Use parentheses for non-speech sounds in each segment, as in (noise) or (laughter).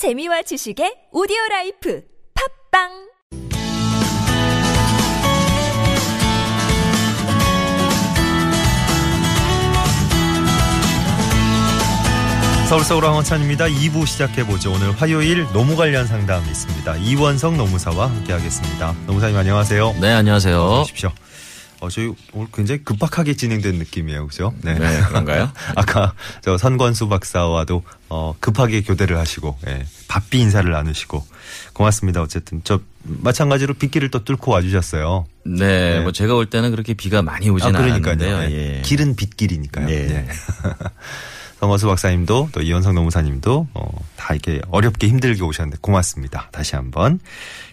재미와 지식의 오디오 라이프 팟빵 서울 서울 황원찬입니다. 2부 시작해보죠. 오늘 화요일 노무 관련 상담이 있습니다. 이원석 노무사와 함께하겠습니다. 노무사님 안녕하세요. 네, 안녕하세요. 오십시오. 어, 저희 오늘 굉장히 급박하게 진행된 느낌이에요. 그죠? 네, 그런가요? (laughs) 아까 저 선권수 박사와도 어, 급하게 교대를 하시고, 예, 바삐 인사를 나누시고, 고맙습니다. 어쨌든. 저, 마찬가지로 빗길을 또 뚫고 와주셨어요. 네, 네. 뭐 제가 올 때는 그렇게 비가 많이 오진 아, 그러니까요. 않았는데요. 예. 예. 길은 빗길이니까요. 네. 네. (laughs) 성원수 박사님도 또 이현성 노무사님도 어, 다 이렇게 어렵게 힘들게 오셨는데 고맙습니다. 다시 한번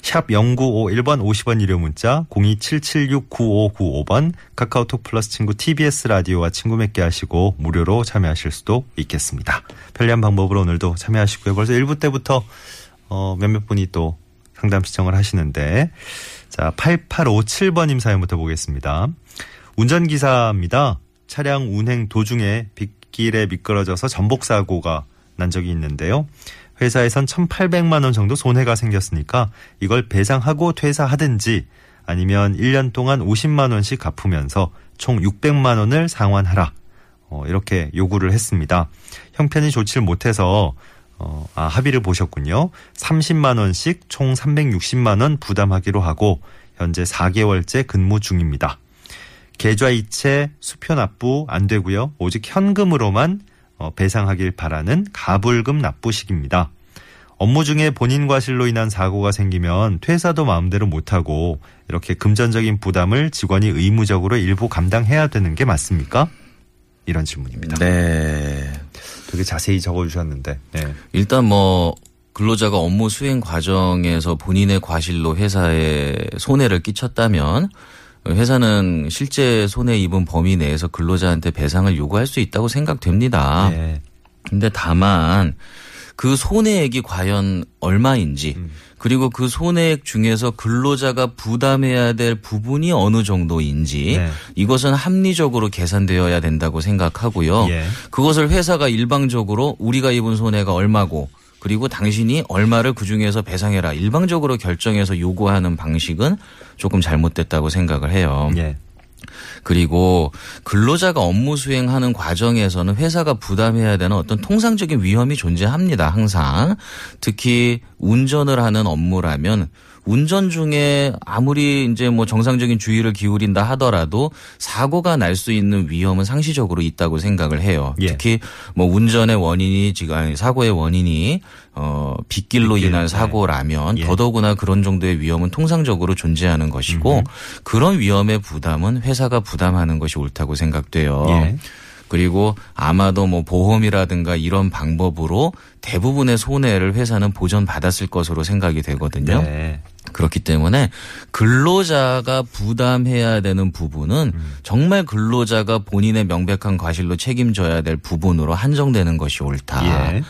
샵 0951번 50원 유료 문자 027769595번 카카오톡 플러스 친구 TBS 라디오와 친구 맺게 하시고 무료로 참여하실 수도 있겠습니다. 편리한 방법으로 오늘도 참여하시고요. 벌써 1부 때부터 어, 몇몇 분이 또 상담 시청을 하시는데 자 8857번님 사연부터 보겠습니다. 운전기사입니다. 차량 운행 도중에 빗길에 미끄러져서 전복 사고가 난 적이 있는데요. 회사에선 1,800만 원 정도 손해가 생겼으니까 이걸 배상하고 퇴사하든지 아니면 1년 동안 50만 원씩 갚으면서 총 600만 원을 상환하라. 어, 이렇게 요구를 했습니다. 형편이 좋지를 못해서 어, 아, 합의를 보셨군요. 30만 원씩 총 360만 원 부담하기로 하고 현재 4개월째 근무 중입니다. 계좌이체, 수표 납부 안 되고요. 오직 현금으로만 어, 배상하길 바라는 가불금 납부식입니다. 업무 중에 본인 과실로 인한 사고가 생기면 퇴사도 마음대로 못하고 이렇게 금전적인 부담을 직원이 의무적으로 일부 감당해야 되는 게 맞습니까? 이런 질문입니다. 네. 되게 자세히 적어주셨는데. 네. 일단 뭐 근로자가 업무 수행 과정에서 본인의 과실로 회사에 손해를 끼쳤다면 회사는 실제 손해 입은 범위 내에서 근로자한테 배상을 요구할 수 있다고 생각됩니다. 네. 근데 다만 그 손해액이 과연 얼마인지 음. 그리고 그 손해액 중에서 근로자가 부담해야 될 부분이 어느 정도인지 네. 이것은 합리적으로 계산되어야 된다고 생각하고요. 예. 그것을 회사가 일방적으로 우리가 입은 손해가 얼마고 그리고 당신이 얼마를 그 중에서 배상해라 일방적으로 결정해서 요구하는 방식은 조금 잘못됐다고 생각을 해요. 예. 그리고 근로자가 업무 수행하는 과정에서는 회사가 부담해야 되는 어떤 통상적인 위험이 존재합니다. 항상 특히 운전을 하는 업무라면 운전 중에 아무리 이제 뭐 정상적인 주의를 기울인다 하더라도 사고가 날 수 있는 위험은 상시적으로 있다고 생각을 해요. 예. 특히 뭐 운전의 원인이 지금 아니, 사고의 원인이 어 빗길로 빗길, 인한 네. 사고라면 예. 더더구나 그런 정도의 위험은 통상적으로 존재하는 것이고 그런 위험의 부담은 회사가 부담하는 것이 옳다고 생각돼요. 예. 그리고 아마도 뭐 보험이라든가 이런 방법으로 대부분의 손해를 회사는 보전받았을 것으로 생각이 되거든요. 네. 그렇기 때문에 근로자가 부담해야 되는 부분은 음. 정말 근로자가 본인의 명백한 과실로 책임져야 될 부분으로 한정되는 것이 옳다. 예.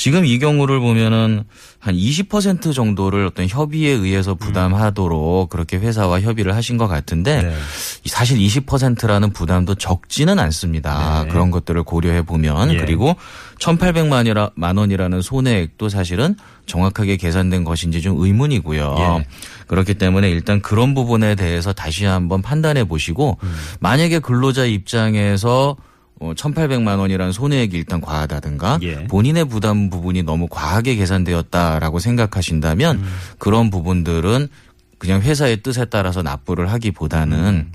지금 이 경우를 보면은 한 20% 정도를 어떤 협의에 의해서 부담하도록 그렇게 회사와 협의를 하신 것 같은데 네. 사실 20%라는 부담도 적지는 않습니다. 네. 그런 것들을 고려해 보면 예. 그리고 1,800만이라 만 원이라는 손해액도 사실은 정확하게 계산된 것인지 좀 의문이고요. 예. 그렇기 때문에 일단 그런 부분에 대해서 다시 한번 판단해 보시고 음. 만약에 근로자 입장에서 어, 1,800만 원이라는 손해액이 일단 과하다든가 예. 본인의 부담 부분이 너무 과하게 계산되었다라고 생각하신다면 음. 그런 부분들은 그냥 회사의 뜻에 따라서 납부를 하기보다는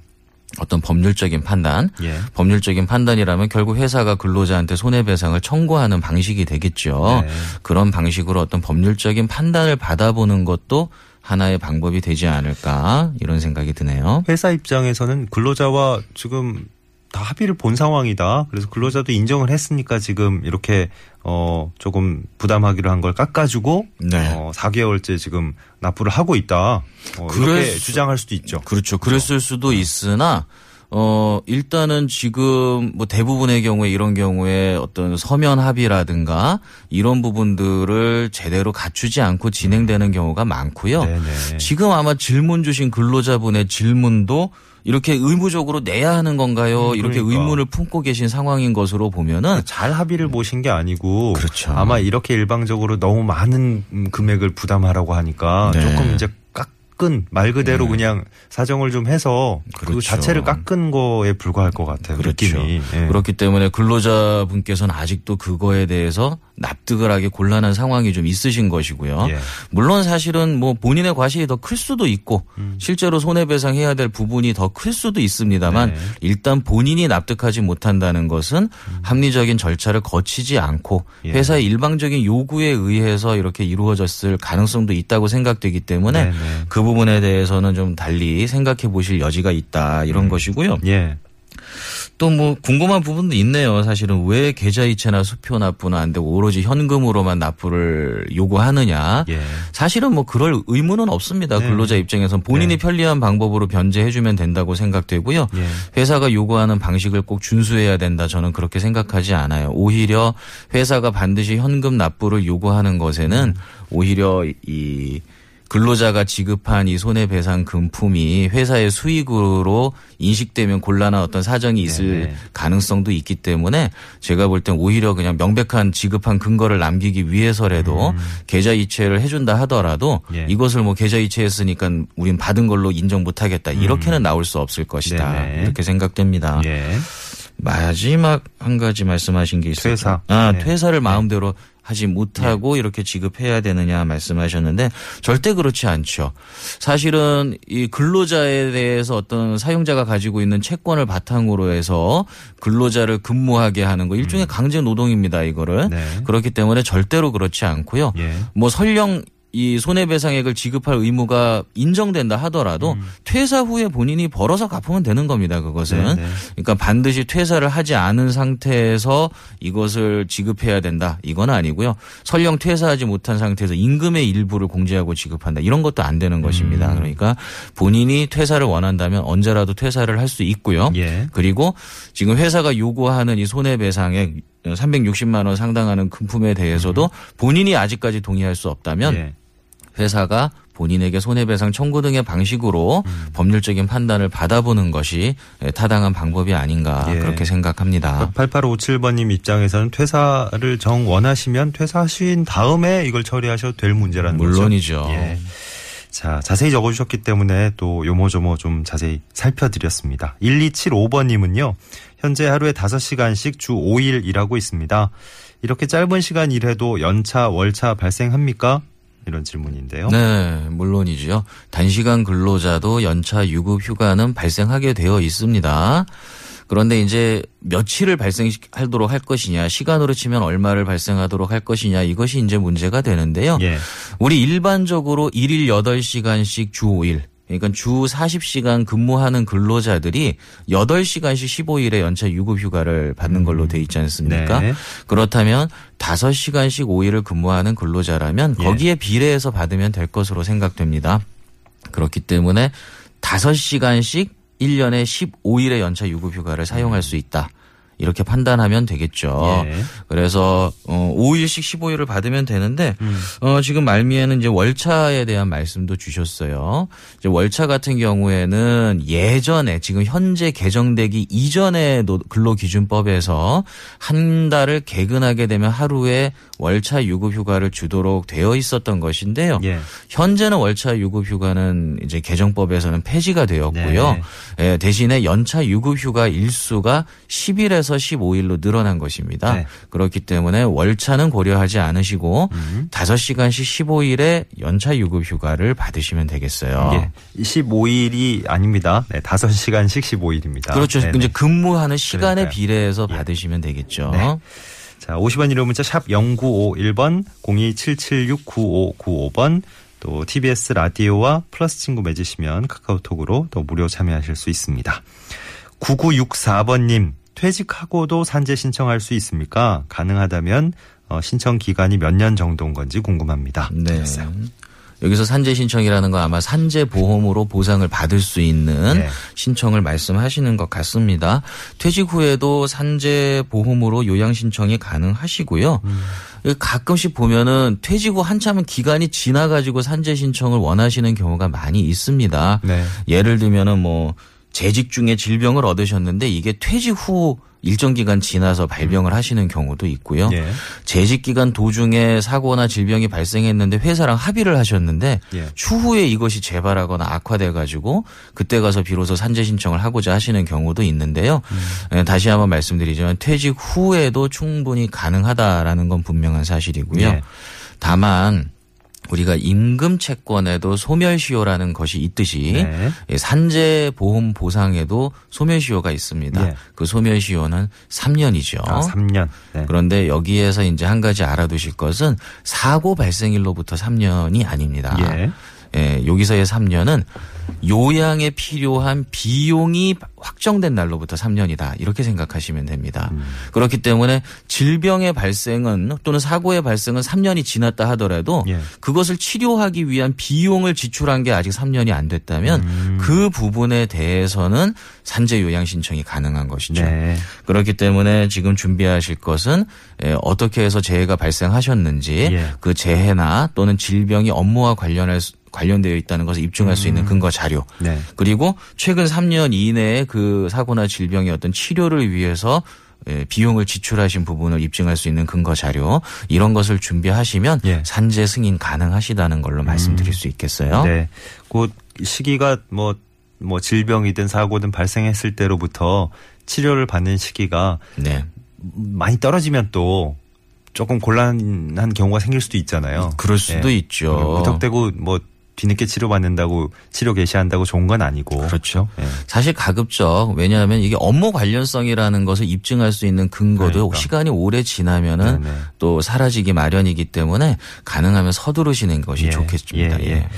어떤 법률적인 판단, 음. 예. 법률적인 판단이라면 결국 회사가 근로자한테 손해배상을 청구하는 방식이 되겠죠. 네. 그런 방식으로 어떤 법률적인 판단을 받아보는 것도 하나의 방법이 되지 않을까 이런 생각이 드네요. 회사 입장에서는 근로자와 지금 다 합의를 본 상황이다. 그래서 근로자도 인정을 했으니까 지금 이렇게 어 조금 부담하기로 한 걸 깎아주고 네. 어 4개월째 지금 납부를 하고 있다. 어, 수- 주장할 수도 있죠. 그렇죠. 그랬을 수도 있으나 어 일단은 지금 뭐 대부분의 경우에 이런 경우에 어떤 서면 합의라든가 이런 부분들을 제대로 갖추지 않고 진행되는 경우가 많고요. 네네. 지금 아마 질문 주신 근로자분의 질문도 이렇게 의무적으로 내야 하는 건가요? 음, 이렇게 그러니까. 의무를 품고 계신 상황인 것으로 보면은 잘 합의를 보신 게 아니고 그렇죠. 아마 이렇게 일방적으로 너무 많은 음, 금액을 부담하라고 하니까 네. 조금 이제 깎은 말 그대로 그냥 사정을 좀 해서 그 그렇죠. 자체를 깎은 거에 불과할 것 같아요. 그렇죠. 느낌이. 예. 그렇기 때문에 근로자분께서는 아직도 그거에 대해서 납득을 하기 곤란한 상황이 좀 있으신 것이고요. 예. 물론 사실은 뭐 본인의 과실이 더 클 수도 있고 음. 실제로 손해배상해야 될 부분이 더 클 수도 있습니다만 네. 일단 본인이 납득하지 못한다는 것은 합리적인 절차를 거치지 않고 음. 예. 회사의 일방적인 요구에 의해서 이렇게 이루어졌을 가능성도 있다고 생각되기 때문에 네, 네. 그 부분에 대해서는 좀 달리 생각해 보실 여지가 있다 음. 이런 것이고요. 예. 또 뭐 궁금한 부분도 있네요. 사실은 왜 계좌이체나 수표 납부는 안 되고 오로지 현금으로만 납부를 요구하느냐. 예. 사실은 뭐 그럴 의무는 없습니다. 네. 근로자 입장에선 본인이 네. 편리한 방법으로 변제해주면 된다고 생각되고요. 예. 회사가 요구하는 방식을 꼭 준수해야 된다. 저는 그렇게 생각하지 않아요. 오히려 회사가 반드시 현금 납부를 요구하는 것에는 오히려 이 근로자가 지급한 이 손해배상 금품이 회사의 수익으로 인식되면 곤란한 어떤 사정이 있을 네네. 가능성도 있기 때문에 제가 볼 땐 오히려 그냥 명백한 지급한 근거를 남기기 위해서라도 계좌 이체를 해준다 하더라도 음. 예. 이것을 뭐 계좌 이체했으니까 우린 받은 걸로 인정 못하겠다 이렇게는 나올 수 없을 것이다 음. 네네. 이렇게 생각됩니다. 예. 마지막 한 가지 말씀하신 게 있었죠. 퇴사. 아, 네. 퇴사를 마음대로 하지 못하고 이렇게 지급해야 되느냐 말씀하셨는데 절대 그렇지 않죠. 사실은 이 근로자에 대해서 어떤 사용자가 가지고 있는 채권을 바탕으로 해서 근로자를 근무하게 하는 거 일종의 강제 노동입니다, 이거를. 음. 네. 그렇기 때문에 절대로 그렇지 않고요. 예. 뭐 설령 이 손해배상액을 지급할 의무가 인정된다 하더라도 퇴사 후에 본인이 벌어서 갚으면 되는 겁니다. 그것은. 음. 네네. 그러니까 반드시 퇴사를 하지 않은 상태에서 이것을 지급해야 된다. 이건 아니고요. 설령 퇴사하지 못한 상태에서 임금의 일부를 공제하고 지급한다. 이런 것도 안 되는 것입니다. 음. 그러니까 본인이 퇴사를 원한다면 언제라도 퇴사를 할 수 있고요. 예. 그리고 지금 회사가 요구하는 이 손해배상액 360만 원 상당하는 금품에 대해서도 본인이 아직까지 동의할 수 없다면 예. 회사가 본인에게 손해배상 청구 등의 방식으로 음. 법률적인 판단을 받아보는 것이 타당한 방법이 아닌가 예. 그렇게 생각합니다. 8857번님 입장에서는 퇴사를 정 원하시면 퇴사하신 다음에 이걸 처리하셔도 될 문제라는 거죠. 물론이죠. 예. 자, 자세히 적어주셨기 때문에 또 요모조모 좀 자세히 살펴드렸습니다. 1275번님은요, 현재 하루에 5시간씩 주 5일 일하고 있습니다. 이렇게 짧은 시간 일해도 연차, 월차 발생합니까? 이런 질문인데요. 네, 물론이죠. 단시간 근로자도 연차 유급 휴가는 발생하게 되어 있습니다. 그런데 이제 며칠을 발생하도록 할 것이냐, 시간으로 치면 얼마를 발생하도록 할 것이냐, 이것이 이제 문제가 되는데요. 예. 우리 일반적으로 일일 8시간씩 주 5일. 그러니까 주 40시간 근무하는 근로자들이 8시간씩 15일의 연차 유급 휴가를 받는 걸로 돼 있지 않습니까? 네. 그렇다면 5시간씩 5일을 근무하는 근로자라면 예. 거기에 비례해서 받으면 될 것으로 생각됩니다. 그렇기 때문에 5시간씩 1년에 15일의 연차 유급 휴가를 사용할 수 있다. 이렇게 판단하면 되겠죠. 예. 그래서 어 5일씩 15일을 받으면 되는데 음. 어 지금 말미에는 이제 월차에 대한 말씀도 주셨어요. 이제 월차 같은 경우에는 예전에 지금 현재 개정되기 이전의 노- 근로기준법에서 한 달을 개근하게 되면 하루에 월차 유급 휴가를 주도록 되어 있었던 것인데요. 예. 현재는 월차 유급 휴가는 이제 개정법에서는 폐지가 되었고요. 네. 예, 대신에 연차 유급 휴가 일수가 10일에서 15일로 늘어난 것입니다. 네. 그렇기 때문에 월차는 고려하지 않으시고 음. 5시간씩 15일의 연차 유급 휴가를 받으시면 되겠어요. 예. 15일이 아닙니다. 네, 5시간씩 15일입니다. 그렇죠. 이제 근무하는 시간에 그러니까요. 비례해서 예. 받으시면 되겠죠. 네. 자, 50원 유료 문자 샵 0951번 027769595번 또 TBS 라디오와 플러스 친구 맺으시면 카카오톡으로 또 무료 참여하실 수 있습니다. 9964번님 퇴직하고도 산재 신청할 수 있습니까? 가능하다면 어, 신청 기간이 몇 년 정도인 건지 궁금합니다. 네. 드렸어요. 여기서 산재 신청이라는 건 아마 산재 보험으로 보상을 받을 수 있는 네. 신청을 말씀하시는 것 같습니다. 퇴직 후에도 산재 보험으로 요양 신청이 가능하시고요. 음. 가끔씩 보면은 퇴직 후 한참은 기간이 지나가지고 산재 신청을 원하시는 경우가 많이 있습니다. 네. 예를 들면은 뭐 재직 중에 질병을 얻으셨는데 이게 퇴직 후 일정 기간 지나서 발병을 하시는 경우도 있고요. 예. 재직 기간 도중에 사고나 질병이 발생했는데 회사랑 합의를 하셨는데 예. 추후에 이것이 재발하거나 악화돼 가지고 그때 가서 비로소 산재 신청을 하고자 하시는 경우도 있는데요. 예, 다시 한번 말씀드리지만 퇴직 후에도 충분히 가능하다라는 건 분명한 사실이고요. 예. 다만 우리가 임금 채권에도 소멸시효라는 것이 있듯이 네. 예, 산재 보험 보상에도 소멸시효가 있습니다. 예. 그 소멸시효는 3년이죠. 아, 3년. 네. 그런데 여기에서 이제 한 가지 알아두실 것은 사고 발생일로부터 3년이 아닙니다. 예. 예, 여기서의 3년은 요양에 필요한 비용이 확정된 날로부터 3년이다. 이렇게 생각하시면 됩니다. 음. 그렇기 때문에 질병의 발생은 또는 사고의 발생은 3년이 지났다 하더라도 예. 그것을 치료하기 위한 비용을 지출한 게 아직 3년이 안 됐다면 음. 그 부분에 대해서는 산재 요양 신청이 가능한 것이죠. 네. 그렇기 때문에 지금 준비하실 것은 예, 어떻게 해서 재해가 발생하셨는지 예. 그 재해나 또는 질병이 업무와 관련할 수- 관련되어 있다는 것을 입증할 수 있는 근거 자료 네. 그리고 최근 3년 이내에 그 사고나 질병의 어떤 치료를 위해서 예, 비용을 지출하신 부분을 입증할 수 있는 근거 자료 이런 것을 준비하시면 예. 산재 승인 가능하시다는 걸로 말씀드릴 수 있겠어요. 네. 그 시기가 뭐, 뭐 질병이든 사고든 발생했을 때로부터 치료를 받는 시기가 네. 많이 떨어지면 또 조금 곤란한 경우가 생길 수도 있잖아요. 그럴 수도 예. 있죠. 무턱대고 뭐 뒤늦게 치료받는다고 치료 개시한다고 좋은 건 아니고. 그렇죠. 예. 사실 가급적 왜냐하면 이게 업무 관련성이라는 것을 입증할 수 있는 근거도 그러니까. 시간이 오래 지나면은 네네. 또 사라지기 마련이기 때문에 가능하면 서두르시는 것이 예, 좋겠습니다. 예, 예. 예.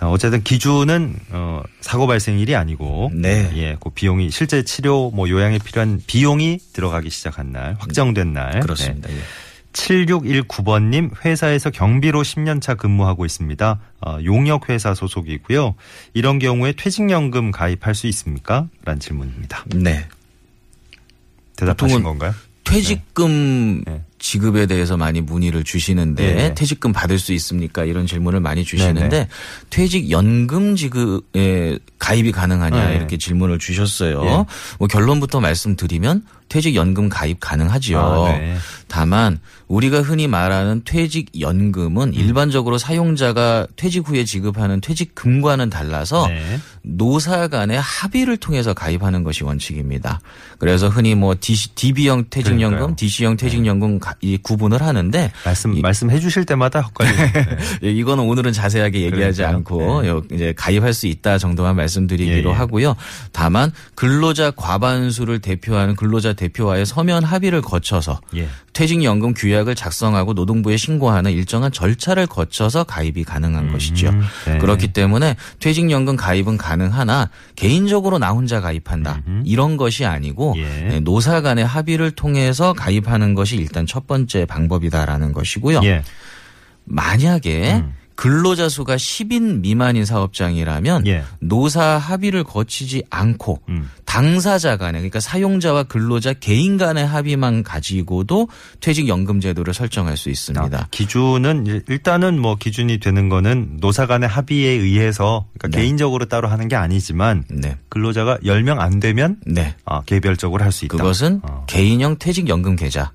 어, 어쨌든 기준은 어, 사고 발생일이 아니고 네. 예, 그 비용이 실제 치료 뭐 요양에 필요한 비용이 들어가기 시작한 날, 확정된 날. 그렇습니다. 예. 7619번님 회사에서 경비로 10년차 근무하고 있습니다. 어, 용역회사 소속이고요. 이런 경우에 퇴직연금 가입할 수 있습니까? 라는 질문입니다. 네. 대답하신 건가요? 퇴직금 네. 지급에 대해서 많이 문의를 주시는데 네. 퇴직금 받을 수 있습니까? 이런 질문을 많이 주시는데 네, 네. 퇴직연금 지급에 가입이 가능하냐 네. 이렇게 질문을 주셨어요. 예. 뭐 결론부터 말씀드리면 퇴직연금 가입 가능하지요. 아, 네. 다만 우리가 흔히 말하는 퇴직연금은 음. 일반적으로 사용자가 퇴직 후에 지급하는 퇴직금과는 달라서 네. 노사 간의 합의를 통해서 가입하는 것이 원칙입니다. 그래서 흔히 뭐 DC, DB형 퇴직연금, 그러니까요. 네. DC형 퇴직연금 가- 이 구분을 하는데 말씀 이- 말씀해 주실 때마다 헷갈리네요. (laughs) 네. 예, 이거는 오늘은 자세하게 얘기하지 그러니까요. 않고 네. 요- 이제 가입할 수 있다 정도만 말씀드리기로 예, 예. 하고요. 다만 근로자 과반수를 대표하는 근로자 대표와의 서면 합의를 거쳐서 예. 퇴직연금 규약을 작성하고 노동부에 신고하는 일정한 절차를 거쳐서 가입이 가능한 것이죠. 네. 그렇기 때문에 퇴직연금 가입은 가능하나 개인적으로 나 혼자 가입한다 이런 것이 아니고 예. 네, 노사 간의 합의를 통해서 가입하는 것이 일단 첫 번째 방법이다라는 것이고요. 예. 만약에 음. 근로자 수가 10인 미만인 사업장이라면 예. 노사 합의를 거치지 않고 음. 당사자 간에 그러니까 사용자와 근로자 개인 간의 합의만 가지고도 퇴직연금 제도를 설정할 수 있습니다. 아, 기준은 일- 일단은 뭐 기준이 되는 거는 노사 간의 합의에 의해서 그러니까 네. 개인적으로 따로 하는 게 아니지만 네. 근로자가 10명 안 되면 네. 아, 개별적으로 할 수 있다. 그것은 어. 개인형 퇴직연금 계좌,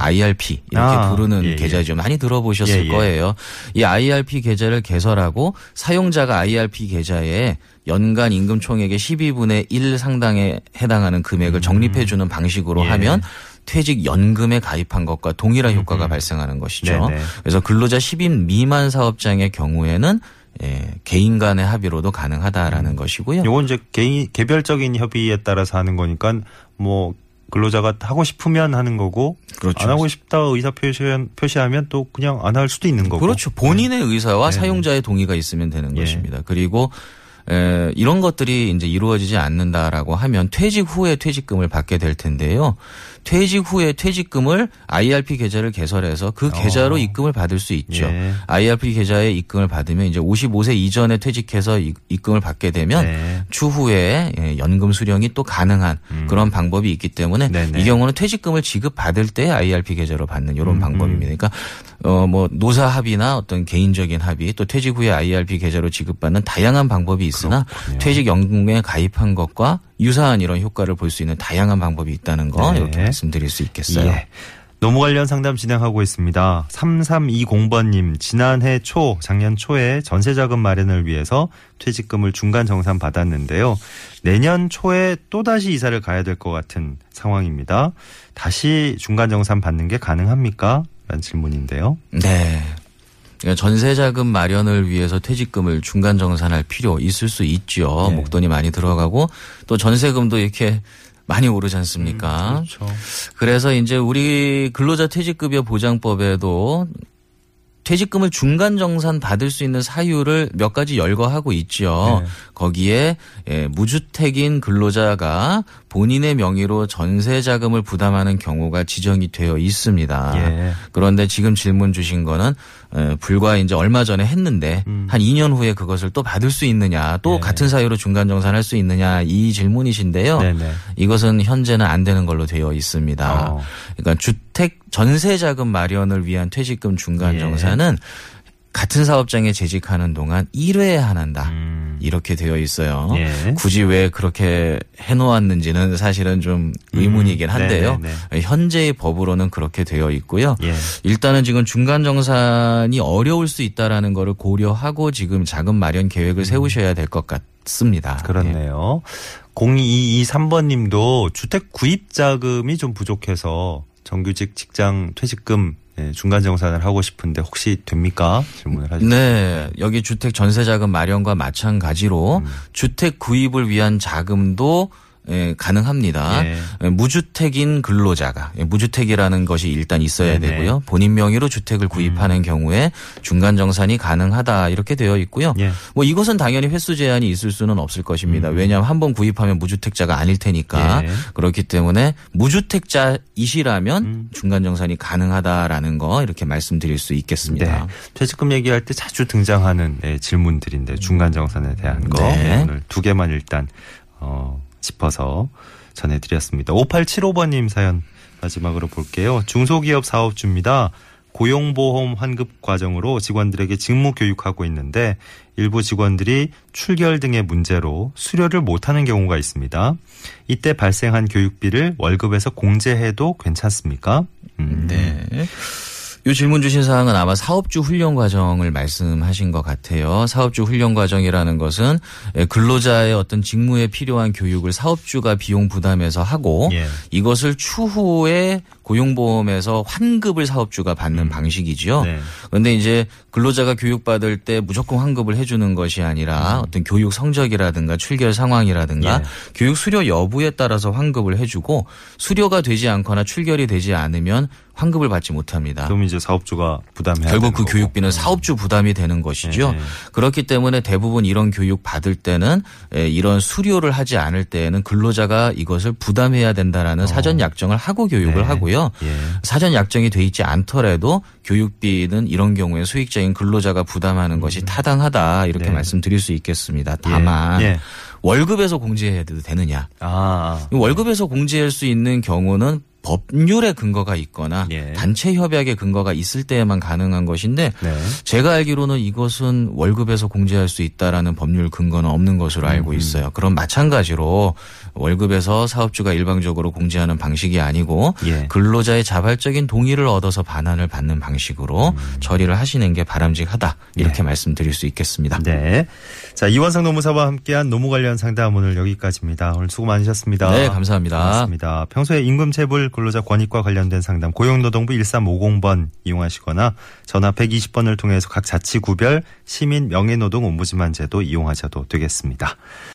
IRP 이렇게 아, 부르는 예, 예. 계좌죠. 많이 들어보셨을 예, 예. 거예요. 이 IRP 계좌를 개설하고 사용자가 IRP 계좌에 연간 임금 총액의 12분의 1 상당에 해당하는 금액을 적립해 주는 방식으로 음. 예. 하면 퇴직 연금에 가입한 것과 동일한 효과가 발생하는 것이죠. 네네. 그래서 근로자 10인 미만 사업장의 경우에는 예, 개인 간의 합의로도 가능하다라는 것이고요. 요건 이제 개인 개별적인 협의에 따라서 하는 거니까 뭐 근로자가 하고 싶으면 하는 거고 그렇죠. 안 하고 싶다 의사 표시한 표시 하면 또 그냥 안 할 수도 있는 거고. 그렇죠. 본인의 의사와 네. 사용자의 동의가 있으면 되는 예. 것입니다. 그리고 에, 이런 것들이 이제 이루어지지 않는다라고 하면 퇴직 후에 퇴직금을 받게 될 텐데요. 퇴직 후에 퇴직금을 IRP 계좌를 개설해서 그 계좌로 어. 입금을 받을 수 있죠. 예. IRP 계좌에 입금을 받으면 이제 55세 이전에 퇴직해서 이- 입금을 받게 되면 네. 추후에 예, 연금 수령이 또 가능한 그런 방법이 있기 때문에 음. 네네. 이 경우는 퇴직금을 지급받을 때 IRP 계좌로 받는 이런 방법입니다. 그러니까 어, 뭐, 노사 합의나 어떤 개인적인 합의 또 퇴직 후에 IRP 계좌로 지급받는 다양한 방법이 있으나 그렇군요. 퇴직 연금에 가입한 것과 유사한 이런 효과를 볼 수 있는 다양한 방법이 있다는 거 네. 이렇게 말씀드릴 수 있겠어요. 예. 노무 관련 상담 진행하고 있습니다. 3320번님, 지난해 초, 작년 초에 전세자금 마련을 위해서 퇴직금을 중간 정산 받았는데요. 내년 초에 또다시 이사를 가야 될 것 같은 상황입니다. 다시 중간 정산 받는 게 가능합니까? 라는 질문인데요. 네. 그러니까 전세자금 마련을 위해서 퇴직금을 중간 정산할 필요 있을 수 있죠. 네. 목돈이 많이 들어가고 또 전세금도 이렇게 많이 오르지 않습니까? 그렇죠. 그래서 이제 우리 근로자 퇴직급여 보장법에도 퇴직금을 중간 정산 받을 수 있는 사유를 몇 가지 열거하고 있죠. 네. 거기에 예, 무주택인 근로자가 본인의 명의로 전세 자금을 부담하는 경우가 지정이 되어 있습니다. 예. 그런데 지금 질문 주신 거는 에, 불과 이제 얼마 전에 했는데 음. 한 2년 후에 그것을 또 받을 수 있느냐 또 네. 같은 사유로 중간 정산할 수 있느냐 이 질문이신데요. 네네. 이것은 현재는 안 되는 걸로 되어 있습니다. 어. 그러니까 주택 전세 자금 마련을 위한 퇴직금 중간 예. 정산은 같은 사업장에 재직하는 동안 1회에 한한다. 음. 이렇게 되어 있어요. 예. 굳이 왜 그렇게 해놓았는지는 사실은 좀 의문이긴 한데요. 네네네. 현재의 법으로는 그렇게 되어 있고요. 예. 일단은 지금 중간 정산이 어려울 수 있다라는 거를 고려하고 지금 자금 마련 계획을 세우셔야 될 것 같습니다. 음. 그렇네요. 0223번 님도 주택 구입 자금이 좀 부족해서 정규직 직장 퇴직금 예, 중간 정산을 하고 싶은데 혹시 됩니까? 질문을 예. 하셨습니다. 네, 여기 주택 전세 자금 마련과 마찬가지로 음. 주택 구입을 위한 자금도 예, 가능합니다. 예. 예, 무주택인 근로자가 예, 무주택이라는 것이 일단 있어야 네네. 음. 되고요. 본인 명의로 주택을 구입하는 경우에 중간 정산이 가능하다 이렇게 되어 있고요. 예. 뭐 이것은 당연히 횟수 제한이 있을 수는 없을 것입니다. 왜냐하면 한 번 구입하면 무주택자가 아닐 테니까 음. 예. 그렇기 때문에 무주택자이시라면 음. 중간 정산이 가능하다라는 거 이렇게 말씀드릴 수 있겠습니다. 네. 퇴직금 얘기할 때 자주 등장하는 예, 질문들인데 중간 정산에 대한 거 네. 오늘 두 개만 일단 어, 짚어서 전해드렸습니다. 5875번님 사연 마지막으로 볼게요. 중소기업 사업주입니다. 고용보험 환급 과정으로 직원들에게 직무 교육하고 있는데 일부 직원들이 출결 등의 문제로 수료를 못하는 경우가 있습니다. 이때 발생한 교육비를 월급에서 공제해도 괜찮습니까? 음, 네. 이 질문 주신 사항은 아마 사업주 훈련 과정을 말씀하신 것 같아요. 사업주 훈련 과정이라는 것은 근로자의 어떤 직무에 필요한 교육을 사업주가 비용 부담해서 하고 예. 이것을 추후에 고용보험에서 환급을 사업주가 받는 방식이죠. 네. 그런데 이제 근로자가 교육받을 때 무조건 환급을 해주는 것이 아니라 어떤 교육 성적이라든가 출결 상황이라든가 음. 예. 교육 수료 여부에 따라서 환급을 해주고 수료가 되지 않거나 출결이 되지 않으면 환급을 받지 못합니다. 그럼 이제 사업주가 부담해야 결국 그 거고. 교육비는 사업주 부담이 되는 것이죠. 네. 그렇기 때문에 대부분 이런 교육 받을 때는 에, 이런 수료를 하지 않을 때에는 근로자가 이것을 부담해야 된다라는 사전 약정을 하고 교육을 어. 네. 하고요. 예. 사전 약정이 돼 있지 않더라도 교육비는 이런 경우에 수익자인 근로자가 부담하는 것이 타당하다 이렇게 네. 말씀드릴 수 있겠습니다. 다만 예. 월급에서 공제해도 되느냐? 아, 월급에서 공제할 수 있는 경우는 법률에 근거가 있거나 예. 단체 협약에 근거가 있을 때에만 가능한 것인데 네. 제가 알기로는 이것은 월급에서 공제할 수 있다라는 법률 근거는 없는 것으로 알고 음. 있어요. 그럼 마찬가지로 월급에서 사업주가 일방적으로 공제하는 방식이 아니고 예. 근로자의 자발적인 동의를 얻어서 반환을 받는 방식으로 음. 처리를 하시는 게 바람직하다 이렇게 말씀드릴 수 있겠습니다. 네. 자, 이원상 노무사와 함께한 노무 관련 상담 오늘 여기까지입니다. 오늘 수고 많으셨습니다. 네, 감사합니다. 고맙습니다. 평소에 임금 체불 근로자 권익과 관련된 상담 고용노동부 1350번 이용하시거나 전화 120번을 통해서 각 자치구별 시민 명예노동 옴부즈만 제도 이용하셔도 되겠습니다.